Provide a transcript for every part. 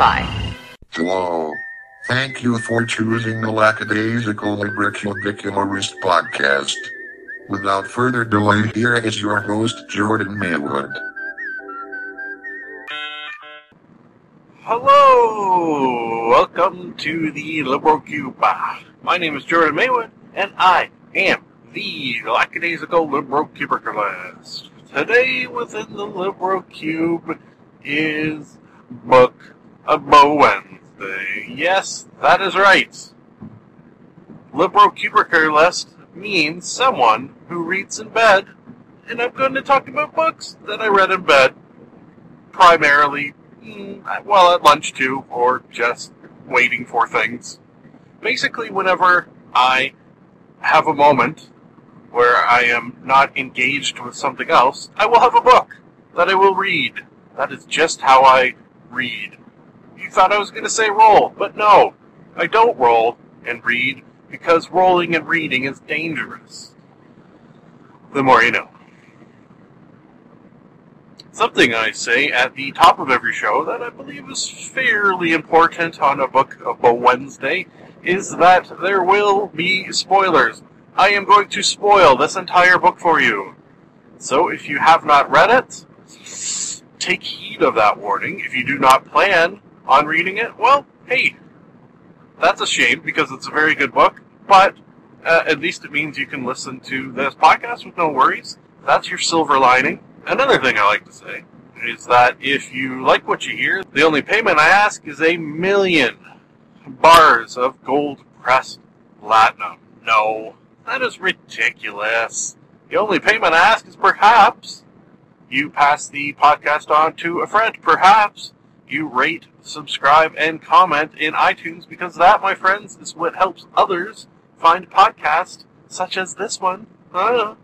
Wi-Fi. Hello. Thank you for choosing the Lackadaisical Libricubicularist podcast. Without further delay, here is your host, Jordan Maywood. Hello! Welcome to the Libricube. My name is Jordan Maywood, and I am the lackadaisical Libricubicularist. Today, within the Liberal Cube, is Book Bo Wednesday. Yes, that is right. Libricubicularist means someone who reads in bed, and I'm going to talk about books that I read in bed, primarily Mm, well, at lunch too, or just waiting for things. Basically, whenever I have a moment where I am not engaged with something else, I will have a book that I will read. That is just how I read. You thought I was going to say roll, but no, I don't roll and read because rolling and reading is dangerous. The more you know. Something I say at the top of every show that I believe is fairly important on a book of a Wednesday is that there will be spoilers. I am going to spoil this entire book for you. So if you have not read it, take heed of that warning. If you do not plan on reading it, well, hey, that's a shame because it's a very good book, but uh, at least it means you can listen to this podcast with no worries. That's your silver lining. Another thing I like to say is that if you like what you hear, the only payment I ask is a million bars of gold pressed platinum. No, that is ridiculous. The only payment I ask is perhaps you pass the podcast on to a friend. Perhaps you rate, subscribe, and comment in iTunes because that, my friends, is what helps others find podcasts such as this one. Uh,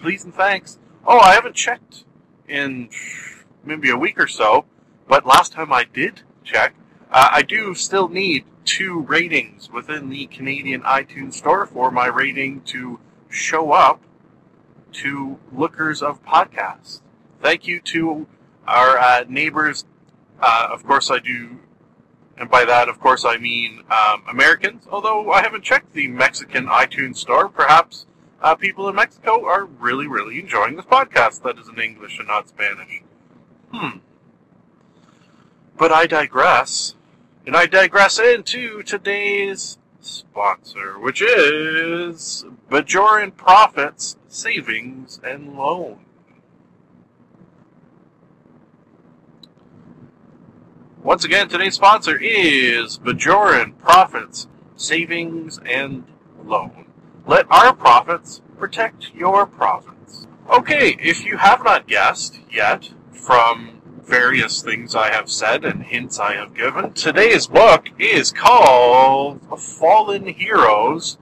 please and thanks. Oh, I haven't checked in maybe a week or so, but last time I did check, uh, I do still need two ratings within the Canadian iTunes Store for my rating to show up to lookers of podcasts. Thank you to our uh, neighbors. Uh, of course, I do, and by that, of course, I mean um, Americans. Although I haven't checked the Mexican iTunes Store, perhaps uh, people in Mexico are really, really enjoying this podcast that is in English and not Spanish. Hmm. But I digress. And I digress into today's sponsor, which is Bajoran Profits Savings and Loan. Once again, today's sponsor is Bajoran Profits Savings and Loan. Let our profits protect your profits. Okay, if you have not guessed yet from various things I have said and hints I have given, today's book is called Fallen Heroes.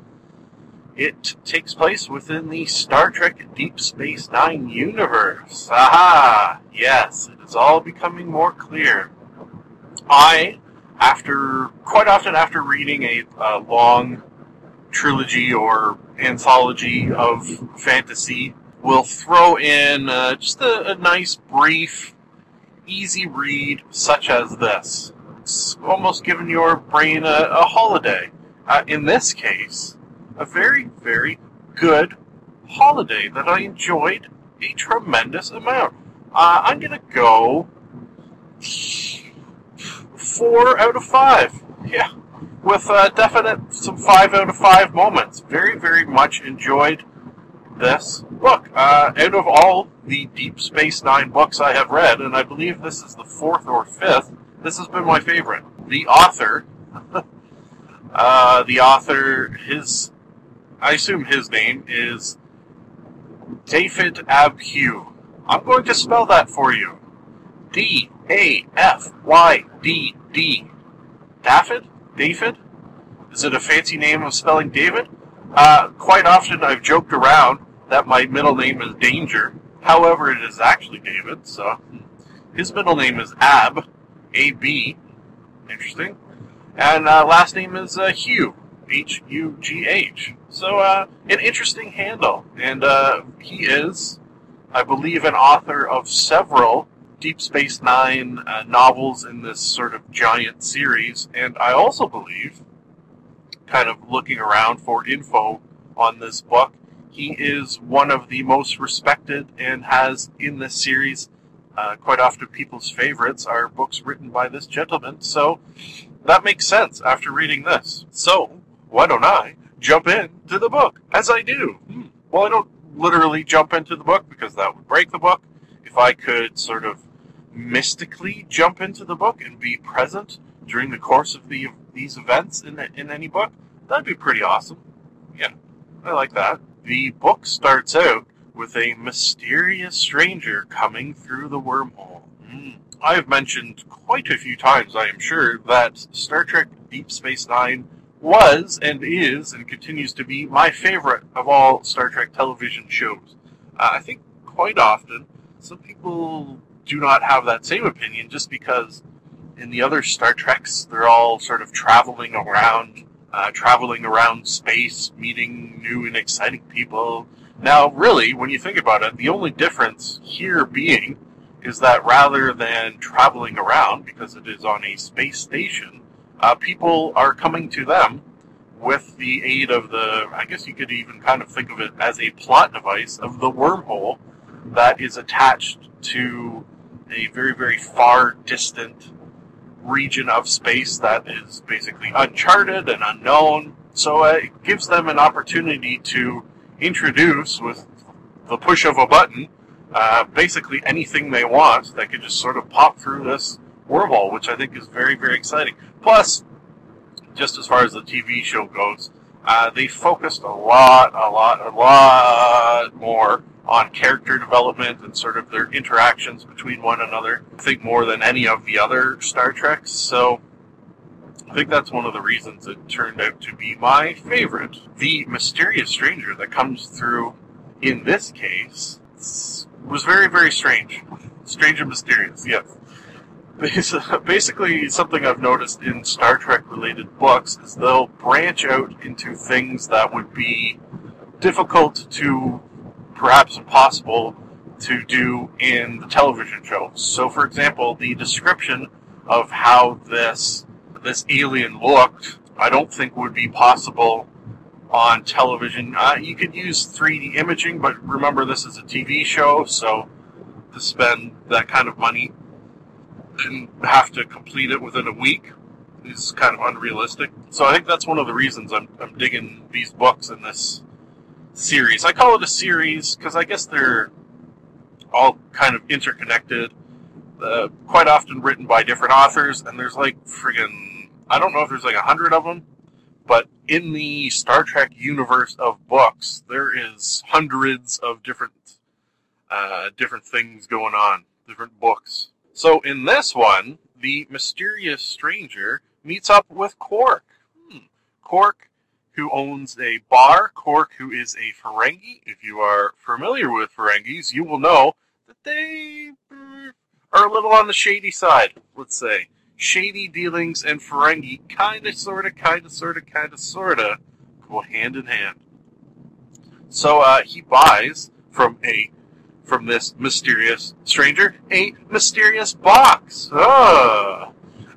It takes place within the Star Trek Deep Space Nine universe. Aha! Yes, it is all becoming more clear. I, after quite often after reading a, a long trilogy or anthology of fantasy will throw in uh, just a, a, nice, brief, easy read such as this. It's almost giving your brain a, a holiday. Uh, in this case, a very, very good holiday that I enjoyed a tremendous amount. Uh, I'm going to go four out of five. Yeah with uh, definite some five out of five moments. Very, very much enjoyed this book. Uh, out of all the Deep Space Nine books I have read, and I believe this is the fourth or fifth, this has been my favorite. The author, uh, the author, his, I assume his name is David ab Hugh. I'm going to spell that for you. D A F Y D D. Daffod? David? Is it a fancy name of spelling David? Uh, quite often I've joked around that my middle name is Danger. However, it is actually David, so his middle name is Ab, A-B. Interesting. And uh, last name is uh, Hugh, H-U-G-H. So, uh, an interesting handle. And uh, he is, I believe, an author of several Deep Space Nine uh, novels in this sort of giant series, and I also believe, kind of looking around for info on this book, he is one of the most respected and has in this series. Uh, quite often, people's favorites are books written by this gentleman, so that makes sense after reading this. So, why don't I jump into the book, as I do? Hmm. Well, I don't literally jump into the book because that would break the book. If I could sort of mystically jump into the book and be present during the course of the these events in in any book, that'd be pretty awesome. Yeah, I like that. The book starts out with a mysterious stranger coming through the wormhole. Mm. I have mentioned quite a few times, I am sure, that Star Trek Deep Space Nine was and is and continues to be my favorite of all Star Trek television shows. Uh, I think quite often some people do not have that same opinion just because in the other Star Treks they're all sort of traveling around uh, traveling around space, meeting new and exciting people. Now, really, when you think about it, the only difference here being is that rather than traveling around, because it is on a space station, uh, people are coming to them with the aid of the, I guess you could even kind of think of it as a plot device of the wormhole that is attached to a very, very far distant region of space that is basically uncharted and unknown. So uh, it gives them an opportunity to introduce, with the push of a button, uh, basically anything they want that could just sort of pop through this wormhole, which I think is very, very exciting. Plus, just as far as the TV show goes, uh, they focused a lot, a lot, a lot more on character development and sort of their interactions between one another. I think more than any of the other Star Treks. So I think that's one of the reasons it turned out to be my favorite. The mysterious stranger that comes through in this case was very, very strange. Strange and mysterious, yes. Basically, something I've noticed in Star Trek related books is they'll branch out into things that would be difficult to perhaps impossible to do in the television show. So, for example, the description of how this this alien looked, I don't think would be possible on television. Uh, you could use 3D imaging, but remember this is a TV show, so to spend that kind of money and have to complete it within a week is kind of unrealistic. So I think that's one of the reasons I'm, I'm digging these books in this series. I call it a series because I guess they're all kind of interconnected. Uh, quite often written by different authors, and there's like friggin' I don't know if there's like a hundred of them, but in the Star Trek universe of books, there is hundreds of different uh, different things going on, different books. So in this one, the mysterious stranger meets up with Quark. Hmm. Quark who owns a bar, Quark, who is a Ferengi. If you are familiar with Ferengis, you will know that they are a little on the shady side, let's say. Shady dealings and Ferengi kinda, sorta, kinda, sorta, kinda, sorta go hand in hand. So uh, he buys from a from this mysterious stranger a mysterious box. Ah,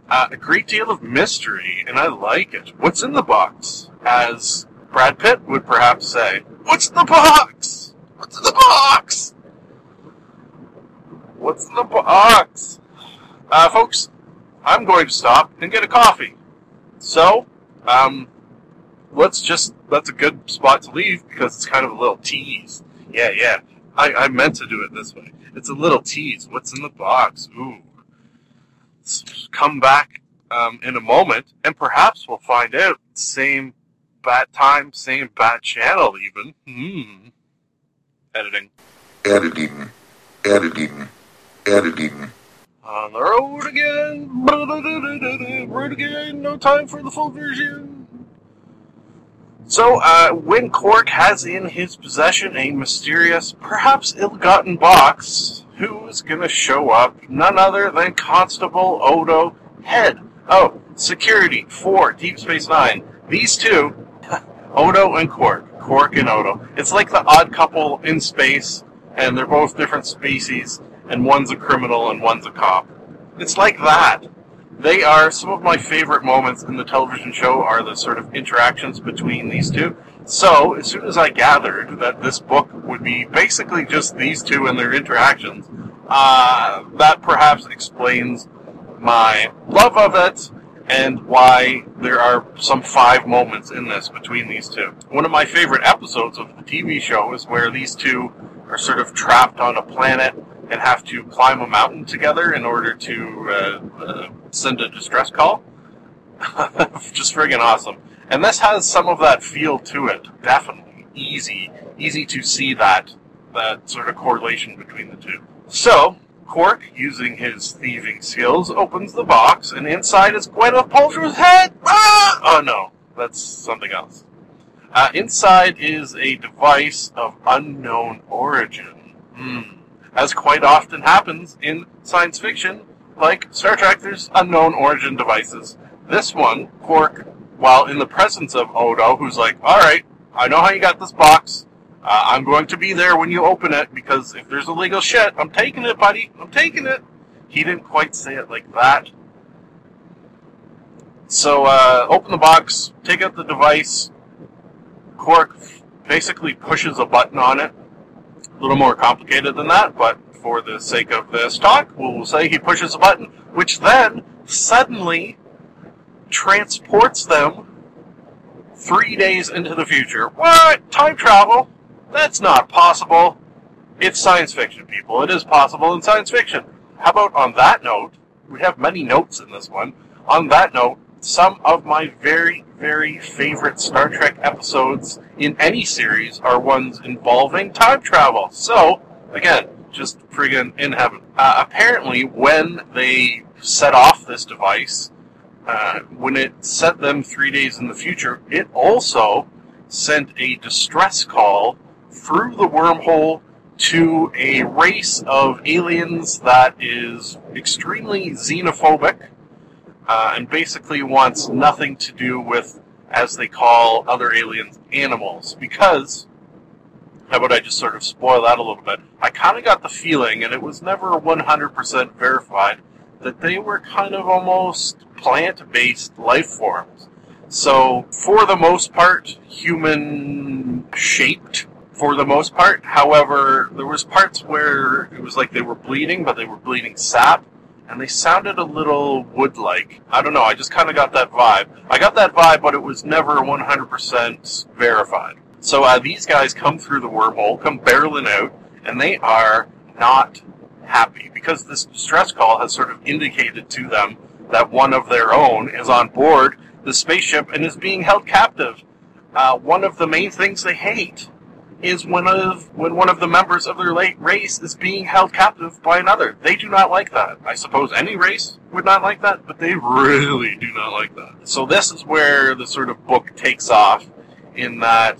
uh, a great deal of mystery, and I like it. What's in the box? as Brad Pitt would perhaps say, What's in the box? What's in the box? What's in the box? Uh, folks, I'm going to stop and get a coffee. So, um, let's just, that's a good spot to leave because it's kind of a little tease. Yeah, yeah. I, I meant to do it this way. It's a little tease. What's in the box? Ooh. Let's come back um, in a moment, and perhaps we'll find out. Same bad time, same bad channel, even. Hmm. Editing. Editing. Editing. Editing. On the road again. Road again. No time for the full version. So, uh, when Quark has in his possession a mysterious, perhaps ill-gotten box, who's gonna show up? None other than Constable Odo Head. Oh, security for Deep Space Nine. These two Odo and Quark. Quark and Odo. It's like the odd couple in space, and they're both different species, and one's a criminal and one's a cop. It's like that. They are some of my favorite moments in the television show are the sort of interactions between these two. So, as soon as I gathered that this book would be basically just these two and their interactions, uh, that perhaps explains my love of it and why there are some five moments in this between these two. One of my favorite episodes of the TV show is where these two are sort of trapped on a planet and have to climb a mountain together in order to uh, uh, send a distress call. Just friggin' awesome. And this has some of that feel to it, definitely. Easy, easy to see that, that sort of correlation between the two. So, Quark, using his thieving skills, opens the box, and inside is Gwyneth Paltrow's head! Ah! Oh no, that's something else. Uh, inside is a device of unknown origin. Hmm as quite often happens in science fiction, like Star Trek, there's unknown origin devices. This one, Quark, while in the presence of Odo, who's like, alright, I know how you got this box. Uh, I'm going to be there when you open it, because if there's illegal shit, I'm taking it, buddy. I'm taking it. He didn't quite say it like that. So, uh, open the box, take out the device. Quark basically pushes a button on it, a little more complicated than that, but for the sake of this talk, we'll say he pushes a button, which then suddenly transports them three days into the future. What? Time travel? That's not possible. It's science fiction, people. It is possible in science fiction. How about on that note? We have many notes in this one. On that note, some of my very, very favorite Star Trek episodes in any series are ones involving time travel. So, again, just friggin' in heaven. Uh, apparently, when they set off this device, uh, when it sent them three days in the future, it also sent a distress call through the wormhole to a race of aliens that is extremely xenophobic uh, and basically wants nothing to do with, as they call other aliens, animals. Because, how about I just sort of spoil that a little bit? I kind of got the feeling, and it was never 100% verified, that they were kind of almost plant based life forms. So, for the most part, human shaped for the most part. However, there was parts where it was like they were bleeding, but they were bleeding sap and they sounded a little wood-like. I don't know. I just kind of got that vibe. I got that vibe, but it was never 100% verified. So uh, these guys come through the wormhole, come barreling out, and they are not happy because this distress call has sort of indicated to them that one of their own is on board the spaceship and is being held captive. Uh, one of the main things they hate is one of when one of the members of their late race is being held captive by another. They do not like that. I suppose any race would not like that, but they really do not like that. So this is where the sort of book takes off in that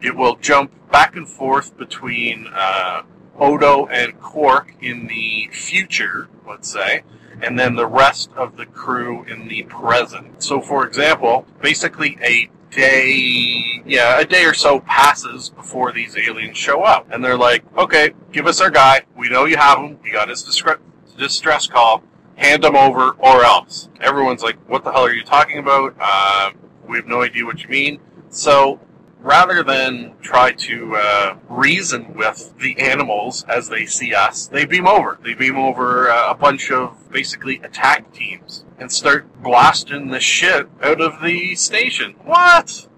it will jump back and forth between uh, Odo and Quark in the future, let's say, and then the rest of the crew in the present. So, for example, basically a day, yeah, a day or so passes before these aliens show up. And they're like, okay, give us our guy. We know you have him. You got his distress call. Hand him over or else. Everyone's like, what the hell are you talking about? Uh, we have no idea what you mean. So rather than try to uh, reason with the animals as they see us, they beam over. They beam over uh, a bunch of basically attack teams and start blasting the shit out of the station. What?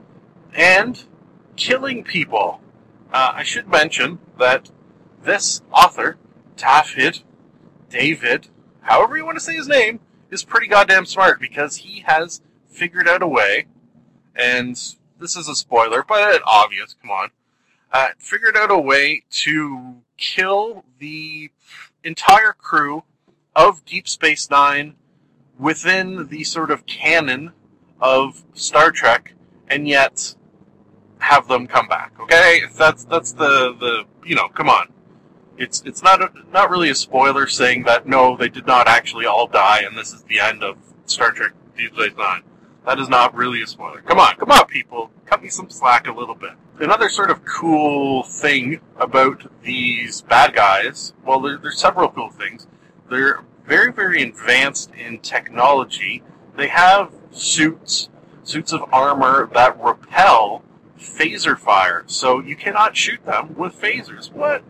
And killing people. Uh, I should mention that this author, Tafid, David, however you want to say his name, is pretty goddamn smart because he has figured out a way, and this is a spoiler, but obvious, come on, uh, figured out a way to kill the entire crew of Deep Space Nine within the sort of canon of Star Trek, and yet have them come back. Okay, that's that's the the you know, come on. It's it's not a, not really a spoiler saying that no, they did not actually all die, and this is the end of Star Trek Deep Space Nine. That is not really a spoiler. Come on, come on, people, cut me some slack a little bit. another sort of cool thing about these bad guys, well, there, there's several cool things. They're very, very advanced in technology. They have suits, suits of armor that repel phaser fire, so you cannot shoot them with phasers. What?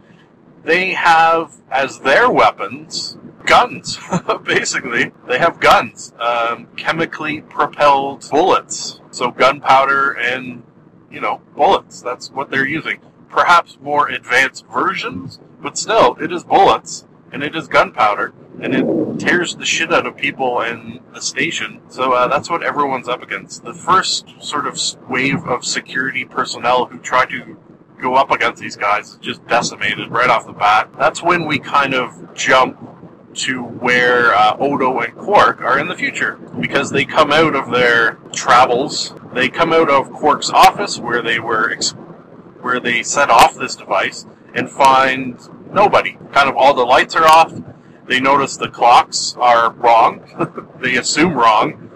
They have as their weapons guns, basically. They have guns, um, chemically propelled bullets. So gunpowder and, you know, bullets. That's what they're using. Perhaps more advanced versions, but still, it is bullets and it is gunpowder and it tears the shit out of people in the station. So uh, that's what everyone's up against. The first sort of wave of security personnel who try to go up against these guys is just decimated right off the bat. That's when we kind of jump to where uh, Odo and Quark are in the future because they come out of their travels. They come out of Quark's office where they were ex- where they set off this device and find nobody. Kind of all the lights are off. They notice the clocks are wrong. they assume wrong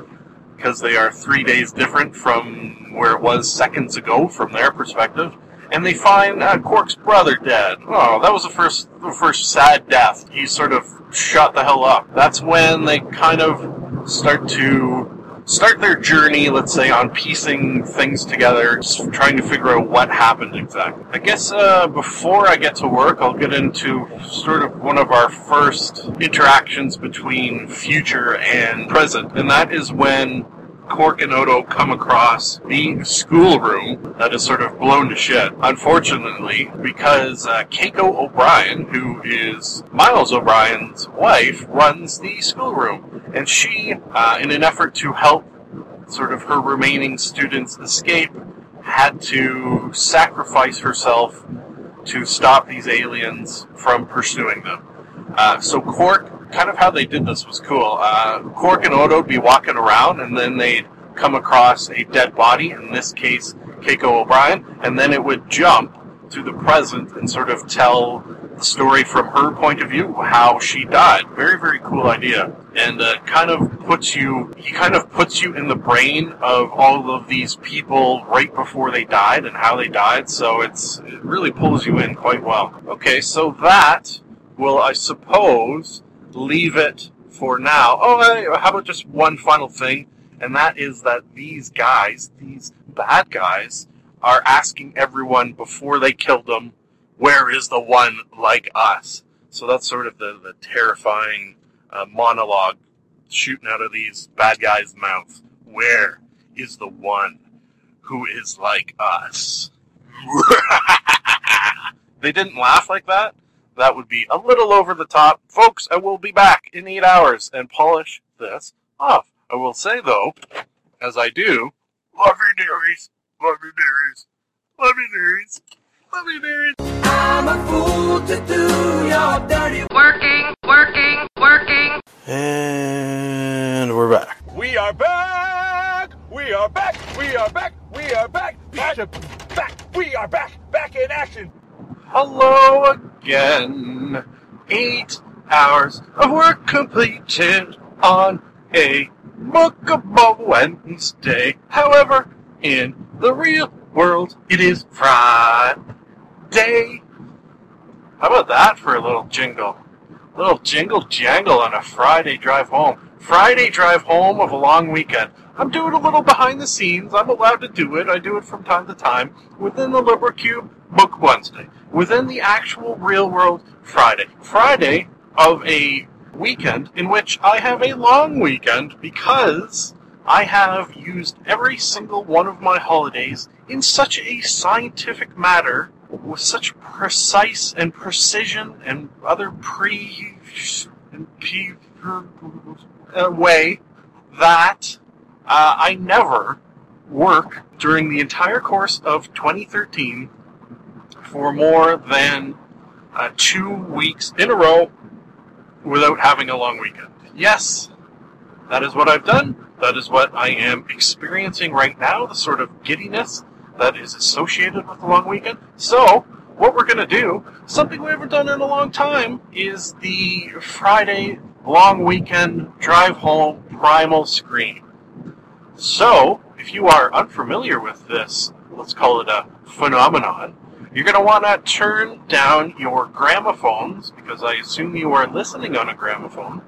because they are three days different from where it was seconds ago from their perspective and they find uh, Quark's brother dead. Oh, that was the first the first sad death. He sort of shut the hell up. That's when they kind of start to start their journey, let's say, on piecing things together, trying to figure out what happened exactly. I guess uh, before I get to work, I'll get into sort of one of our first interactions between future and present, and that is when Quark and Odo come across the schoolroom that is sort of blown to shit. Unfortunately, because uh, Keiko O'Brien, who is Miles O'Brien's wife, runs the schoolroom. And she, uh, in an effort to help sort of her remaining students escape, had to sacrifice herself to stop these aliens from pursuing them. Uh, so Quark kind of how they did this was cool. Uh, Quark and Odo would be walking around, and then they'd come across a dead body, in this case, Keiko O'Brien, and then it would jump to the present and sort of tell the story from her point of view, how she died. Very, very cool idea. And uh, kind of puts you, he kind of puts you in the brain of all of these people right before they died and how they died, so it's, it really pulls you in quite well. Okay, so that will, I suppose, leave it for now. Oh, how about just one final thing? And that is that these guys, these bad guys, are asking everyone before they kill them, where is the one like us? So that's sort of the, the terrifying uh, monologue shooting out of these bad guys' mouths. Where is the one who is like us? they didn't laugh like that, that would be a little over the top. Folks, I will be back in eight hours and polish this off. I will say, though, as I do, love you, dearies. Love you, dearies. Love you, dearies. Love you, dearies. I'm a fool to do your dirty working, working, working. And we're back. We are back. We are back. We are back. We are back. Back. Back. We are back. Back in action. Hello again. Eight hours of work completed on a bookable Wednesday. However, in the real world, it is Friday. How about that for a little jingle? A little jingle jangle on a Friday drive home. Friday drive home of a long weekend. I'm doing a little behind the scenes. I'm allowed to do it. I do it from time to time within the Libricube Book Wednesday within the actual real world Friday. Friday of a weekend in which I have a long weekend because I have used every single one of my holidays in such a scientific matter with such precise and precision and other pre and p uh, way that uh, I never work during the entire course of 2013 for more than uh, two weeks in a row without having a long weekend. Yes, that is what I've done. That is what I am experiencing right now, the sort of giddiness that is associated with the long weekend. So, what we're going to do, something we haven't done in a long time, is the Friday long weekend drive home primal screen. So, if you are unfamiliar with this let's call it a phenomenon, you're going to want to turn down your gramophones, because I assume you are listening on a gramophone.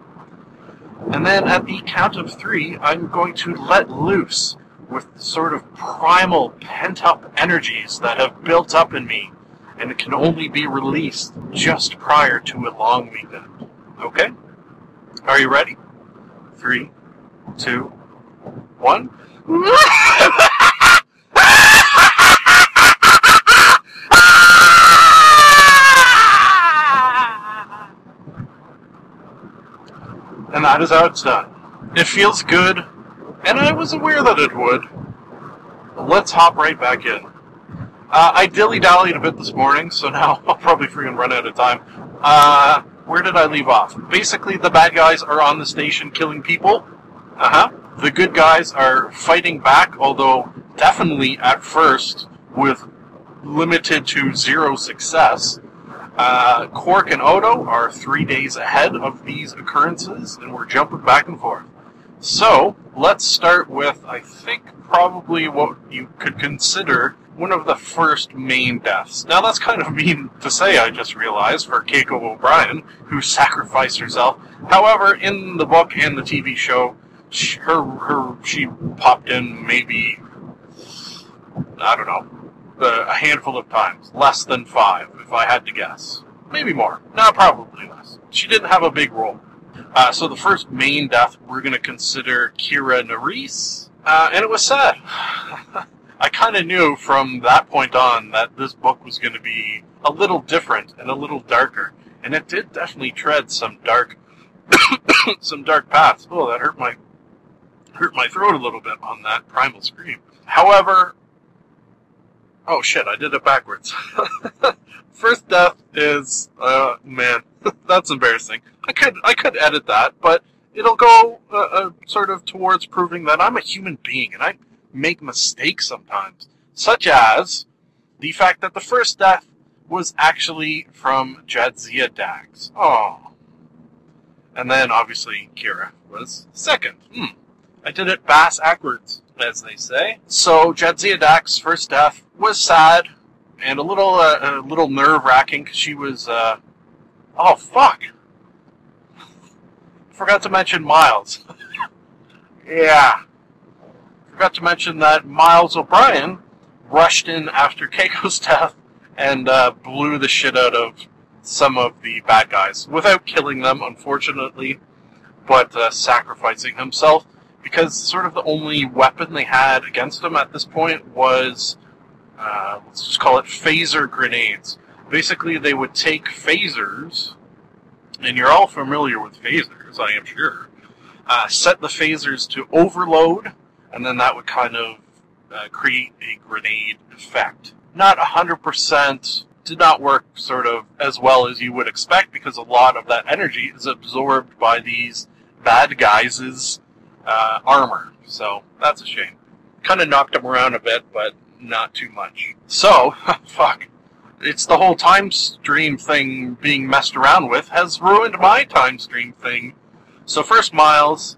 And then at the count of three, I'm going to let loose with sort of primal pent up energies that have built up in me and can only be released just prior to a long weekend. Okay? Are you ready? Three, two, one. And that is how it's done. It feels good, and I was aware that it would. Let's hop right back in. Uh, I dilly dallied a bit this morning, so now I'll probably freaking run out of time. Uh, where did I leave off? Basically, the bad guys are on the station killing people. Uh huh. The good guys are fighting back, although definitely at first with limited to zero success. Uh, Quark and Odo are three days ahead of these occurrences, and we're jumping back and forth. So, let's start with, I think, probably what you could consider one of the first main deaths. Now, that's kind of mean to say, I just realized, for Keiko O'Brien, who sacrificed herself. However, in the book and the TV show, her, her, she popped in maybe, I don't know, a handful of times. Less than five, if I had to guess. Maybe more. No, probably less. She didn't have a big role. Uh, so the first main death we're going to consider Kira Nerys, uh, and it was sad. I kind of knew from that point on that this book was going to be a little different and a little darker, and it did definitely tread some dark, some dark paths. Oh, that hurt my hurt my throat a little bit on that primal scream. However, oh shit, I did it backwards. First death is, uh, man, that's embarrassing. I could I could edit that, but it'll go uh, uh, sort of towards proving that I'm a human being and I make mistakes sometimes, such as the fact that the first death was actually from Jadzia Dax. Oh. And then obviously Kira was second. Hmm. I did it bass backwards, as they say. So Jadzia Dax's first death was sad and a little uh, a little nerve wracking because she was. Uh, oh fuck! Forgot to mention Miles. yeah. Forgot to mention that Miles O'Brien rushed in after Keiko's death and uh, blew the shit out of some of the bad guys without killing them, unfortunately, but uh, sacrificing himself because sort of the only weapon they had against them at this point was uh, let's just call it phaser grenades. Basically, they would take phasers, and you're all familiar with phasers, I am sure. Uh, set the phasers to overload, and then that would kind of uh, create a grenade effect. Not 100% did not work sort of as well as you would expect because a lot of that energy is absorbed by these bad guys' uh, armor. So that's a shame. Kind of knocked them around a bit, but not too much. So, fuck. It's the whole time stream thing being messed around with has ruined my time stream thing. So first Miles,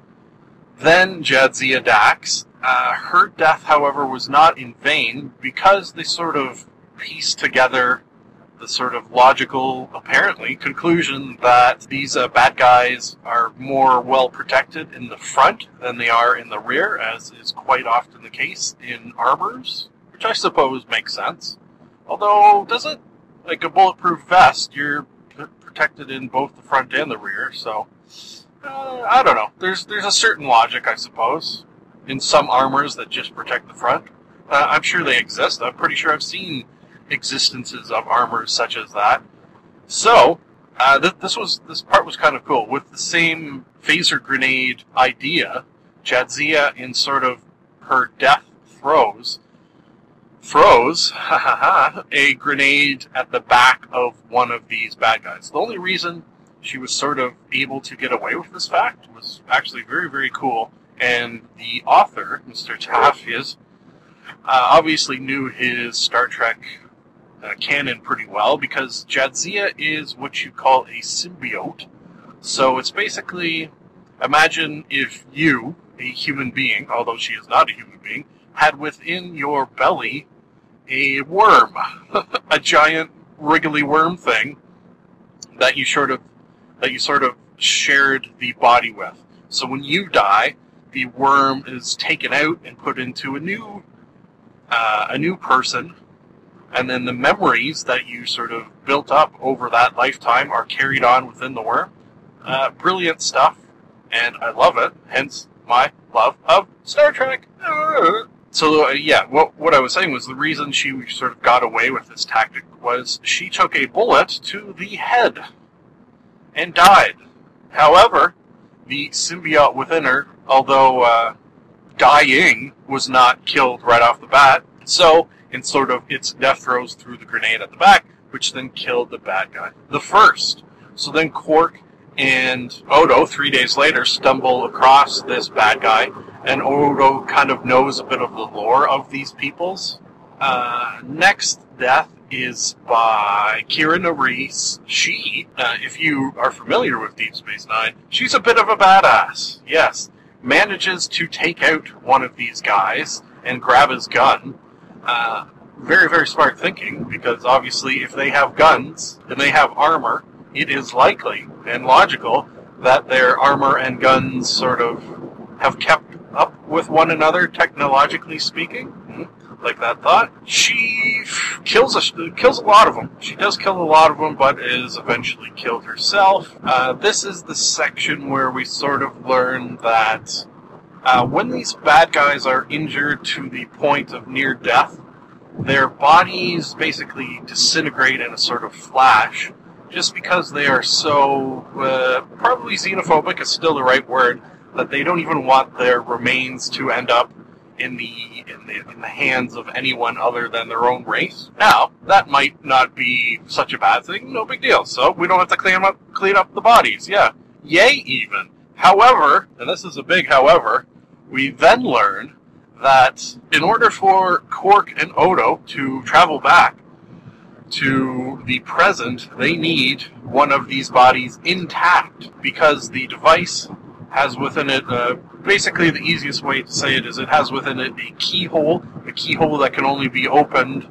then Jadzia Dax. Uh, her death, however, was not in vain because they sort of pieced together the sort of logical, apparently, conclusion that these uh, bad guys are more well protected in the front than they are in the rear, as is quite often the case in armors which I suppose makes sense. Although, doesn't like a bulletproof vest, you're protected in both the front and the rear, so uh, I don't know. There's there's a certain logic, I suppose, in some armors that just protect the front. Uh, I'm sure they exist. I'm pretty sure I've seen existences of armors such as that. So, uh, th- this was this part was kind of cool with the same phaser grenade idea. Jadzia, in sort of her death throes, throws a grenade at the back of one of these bad guys. The only reason she was sort of able to get away with this fact was actually very, very cool. And the author, Mr. Tafias, uh, obviously knew his Star Trek uh, canon pretty well because Jadzia is what you call a symbiote. So it's basically imagine if you, a human being, although she is not a human being, had within your belly a worm, a giant wriggly worm thing that you sort of that you sort of shared the body with. So when you die, the worm is taken out and put into a new uh, a new person, and then the memories that you sort of built up over that lifetime are carried on within the worm. Uh, brilliant stuff, and I love it. Hence my love of Star Trek. So uh, yeah, what what I was saying was the reason she sort of got away with this tactic was she took a bullet to the head and died. However, the symbiote within her, although uh, dying, was not killed right off the bat. So, in sort of its death throws through the grenade at the back, which then killed the bad guy. The first. So then Quark and Odo, three days later, stumble across this bad guy, and Odo kind of knows a bit of the lore of these peoples. Uh, next death is by Kira Nerys. She, uh, if you are familiar with Deep Space Nine, she's a bit of a badass. Yes, manages to take out one of these guys and grab his gun. Uh, very, very smart thinking, because obviously, if they have guns and they have armor, it is likely and logical that their armor and guns sort of have kept up with one another, technologically speaking. Hmm, Like that thought. She kills a kills a lot of them. She does kill a lot of them, but is eventually killed herself. Uh, this is the section where we sort of learn that uh, when these bad guys are injured to the point of near death, their bodies basically disintegrate in a sort of flash, just because they are so uh, probably xenophobic is still the right word that they don't even want their remains to end up in the, in the in the hands of anyone other than their own race. Now that might not be such a bad thing. No big deal. So we don't have to clean up clean up the bodies. Yeah, yay even. However, and this is a big however, we then learn that in order for Quark and Odo to travel back to the present, they need one of these bodies intact because the device has within it, uh, basically the easiest way to say it is it has within it a keyhole, a keyhole that can only be opened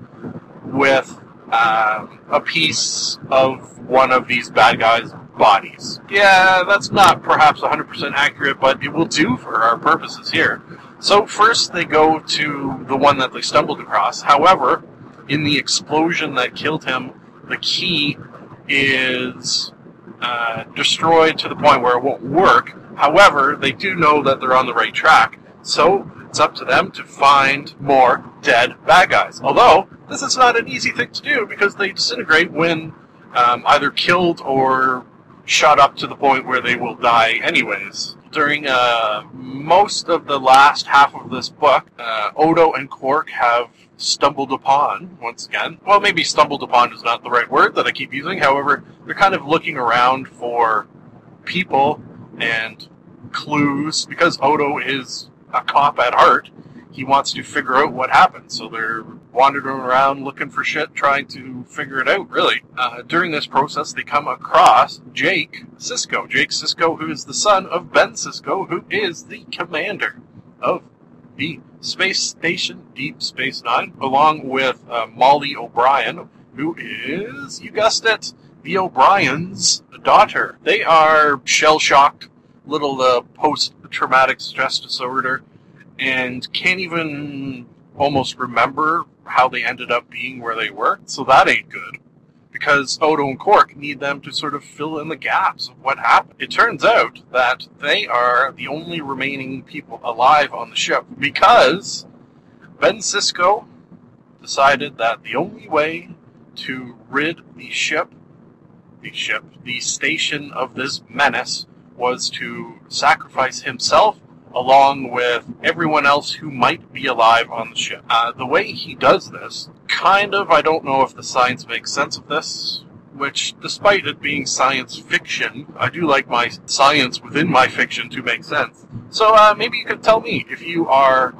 with um, a piece of one of these bad guys' bodies. Yeah, that's not perhaps 100% accurate, but it will do for our purposes here. So first they go to the one that they stumbled across. However, in the explosion that killed him, the key is uh, destroyed to the point where it won't work. However, they do know that they're on the right track, so it's up to them to find more dead bad guys. Although, this is not an easy thing to do because they disintegrate when um, either killed or shot up to the point where they will die anyways. During uh, most of the last half of this book, uh, Odo and Quark have stumbled upon, once again, well, maybe stumbled upon is not the right word that I keep using, however, they're kind of looking around for people and clues, because Odo is a cop at heart, he wants to figure out what happened. So they're wandering around looking for shit, trying to figure it out, really. Uh, during this process, they come across Jake Sisko. Jake Sisko, who is the son of Ben Sisko, who is the commander of the space station Deep Space Nine, along with uh, Molly O'Brien, who is, you guessed it, the O'Brien's daughter. They are shell shocked, little uh, post traumatic stress disorder, and can't even almost remember how they ended up being where they were. So that ain't good. Because Odo and Quark need them to sort of fill in the gaps of what happened. It turns out that they are the only remaining people alive on the ship because Ben Sisko decided that the only way to rid the ship, the ship, the station of this menace was to sacrifice himself along with everyone else who might be alive on the ship. Uh, the way he does this, kind of, I don't know if the science makes sense of this, which, despite it being science fiction, I do like my science within my fiction to make sense. So uh, maybe you could tell me if you are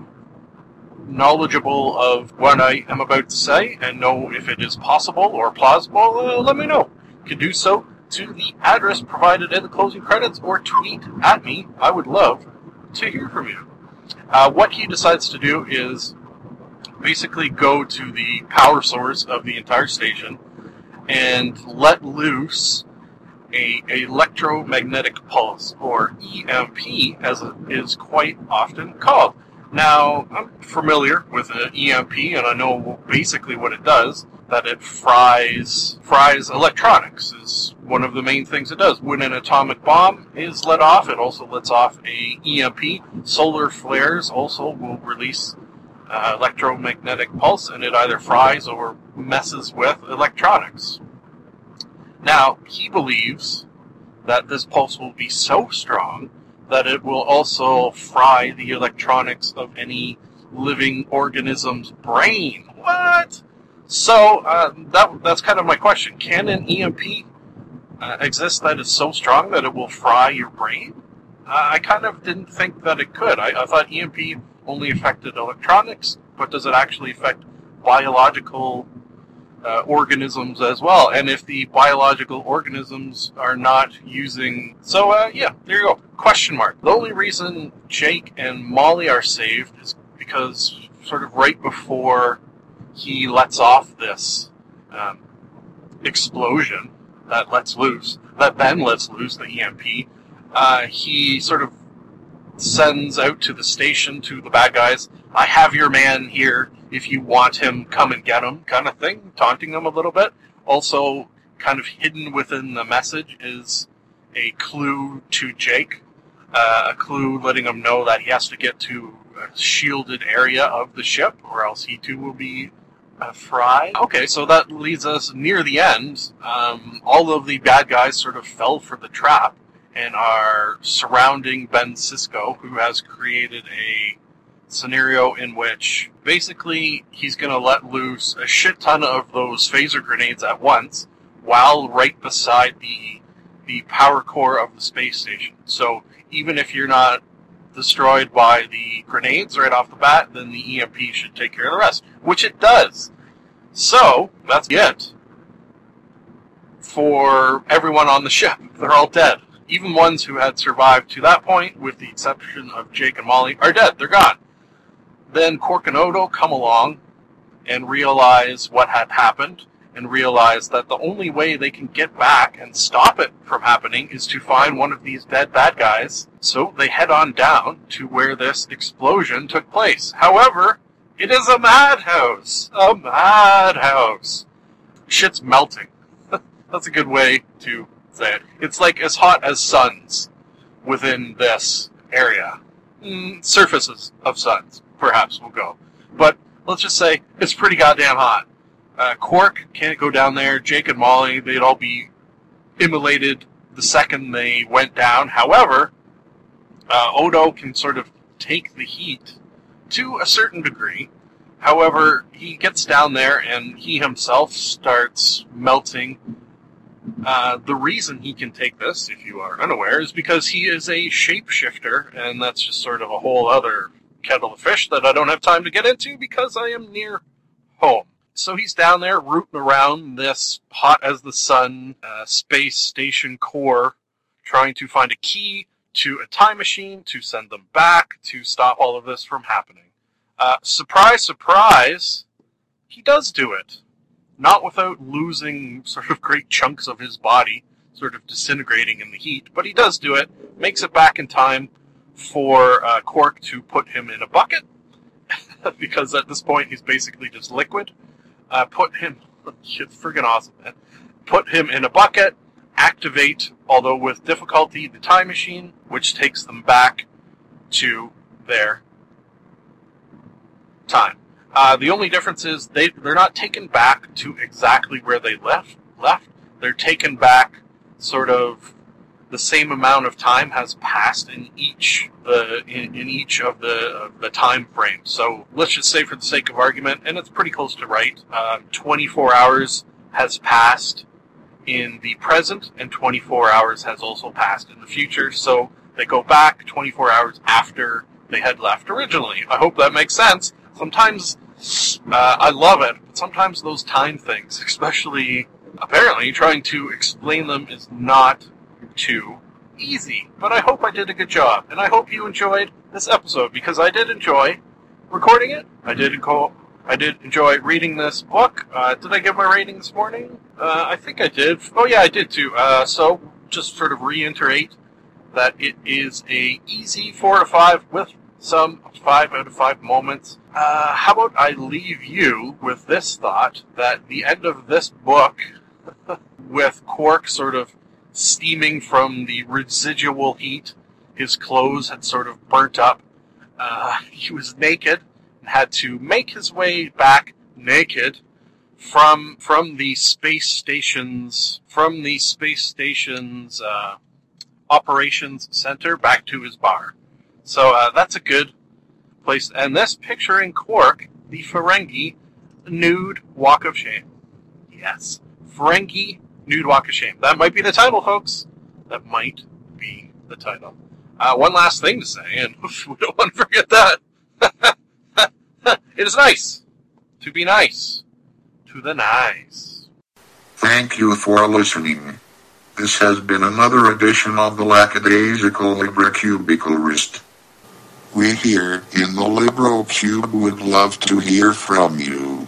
knowledgeable of what I am about to say and know if it is possible or plausible, uh, let me know. You can do so to the address provided in the closing credits or tweet at me. I would love to hear from you. Uh, what he decides to do is basically go to the power source of the entire station and let loose a electromagnetic pulse, or EMP, as it is quite often called. Now, I'm familiar with an EMP, and I know basically what it does. That it fries fries electronics is one of the main things it does. When an atomic bomb is let off, it also lets off a EMP. Solar flares also will release uh, electromagnetic pulse, and it either fries or messes with electronics. Now, he believes that this pulse will be so strong that it will also fry the electronics of any living organism's brain. What? So uh, that that's kind of my question. Can an EMP uh, exist that is so strong that it will fry your brain? Uh, I kind of didn't think that it could. I, I thought EMP only affected electronics, but does it actually affect biological uh, organisms as well. And if the biological organisms are not using, so uh, yeah, there you go. Question mark. The only reason Jake and Molly are saved is because sort of right before he lets off this um, explosion that lets loose, that then lets loose the EMP, uh, he sort of sends out to the station to the bad guys, I have your man here if you want him, come and get him, kind of thing, taunting them a little bit. Also, kind of hidden within the message is a clue to Jake, uh, a clue letting him know that he has to get to a shielded area of the ship, or else he too will be uh, fried. Okay, so that leads us near the end. Um, all of the bad guys sort of fell for the trap and are surrounding Ben Sisko, who has created a scenario in which basically he's going to let loose a shit ton of those phaser grenades at once while right beside the the power core of the space station. So even if you're not destroyed by the grenades right off the bat, then the EMP should take care of the rest, which it does. So that's it for everyone on the ship. They're all dead. Even ones who had survived to that point, with the exception of Jake and Molly, are dead. They're gone. Then Quark and Odo come along and realize what had happened and realize that the only way they can get back and stop it from happening is to find one of these dead bad guys. So they head on down to where this explosion took place. However, it is a madhouse. A madhouse. Shit's melting. That's a good way to say it. It's like as hot as suns within this area. Mm, surfaces of suns perhaps will go. But let's just say it's pretty goddamn hot. Uh, Quark can't go down there. Jake and Molly, they'd all be immolated the second they went down. However, uh, Odo can sort of take the heat to a certain degree. However, he gets down there and he himself starts melting. Uh, the reason he can take this, if you are unaware, is because he is a shapeshifter, and that's just sort of a whole other kettle of fish that I don't have time to get into because I am near home. So he's down there rooting around this hot as the sun uh, space station core, trying to find a key to a time machine to send them back to stop all of this from happening. Uh, surprise, surprise, he does do it. Not without losing sort of great chunks of his body, sort of disintegrating in the heat, but he does do it, makes it back in time for uh, Quark to put him in a bucket, because at this point he's basically just liquid. Uh, put him, it's friggin' awesome, man. Put him in a bucket, activate, although with difficulty, the time machine, which takes them back to their time. Uh, the only difference is they they're not taken back to exactly where they left. Left. They're taken back, sort of the same amount of time has passed in each the in, in each of the uh, the time frames. So let's just say, for the sake of argument, and it's pretty close to right, uh, 24 hours has passed in the present, and 24 hours has also passed in the future. So they go back 24 hours after they had left originally. I hope that makes sense. Sometimes uh, I love it, but sometimes those time things, especially apparently trying to explain them, is not too easy. But I hope I did a good job, and I hope you enjoyed this episode because I did enjoy recording it. I did enco- I did enjoy reading this book. Uh, did I give my rating this morning? Uh, I think I did. Oh yeah, I did too. Uh, so just sort of reiterate that it is a easy four to five with some five out of five moments. Uh, how about I leave you with this thought that the end of this book, with Quark sort of steaming from the residual heat, his clothes had sort of burnt up. Uh, he was naked and had to make his way back naked from from the space station's from the space station's uh, operations center back to his bar. So uh, that's a good place. And this picture in Quark, the Ferengi nude walk of shame. Yes, Ferengi nude walk of shame. That might be the title, folks. That might be the title. Uh, one last thing to say, and we don't want to forget that. it is nice to be nice to the nice. Thank you for listening. This has been another edition of the Lackadaisical Libricubicularist. We here in the Libricube would love to hear from you.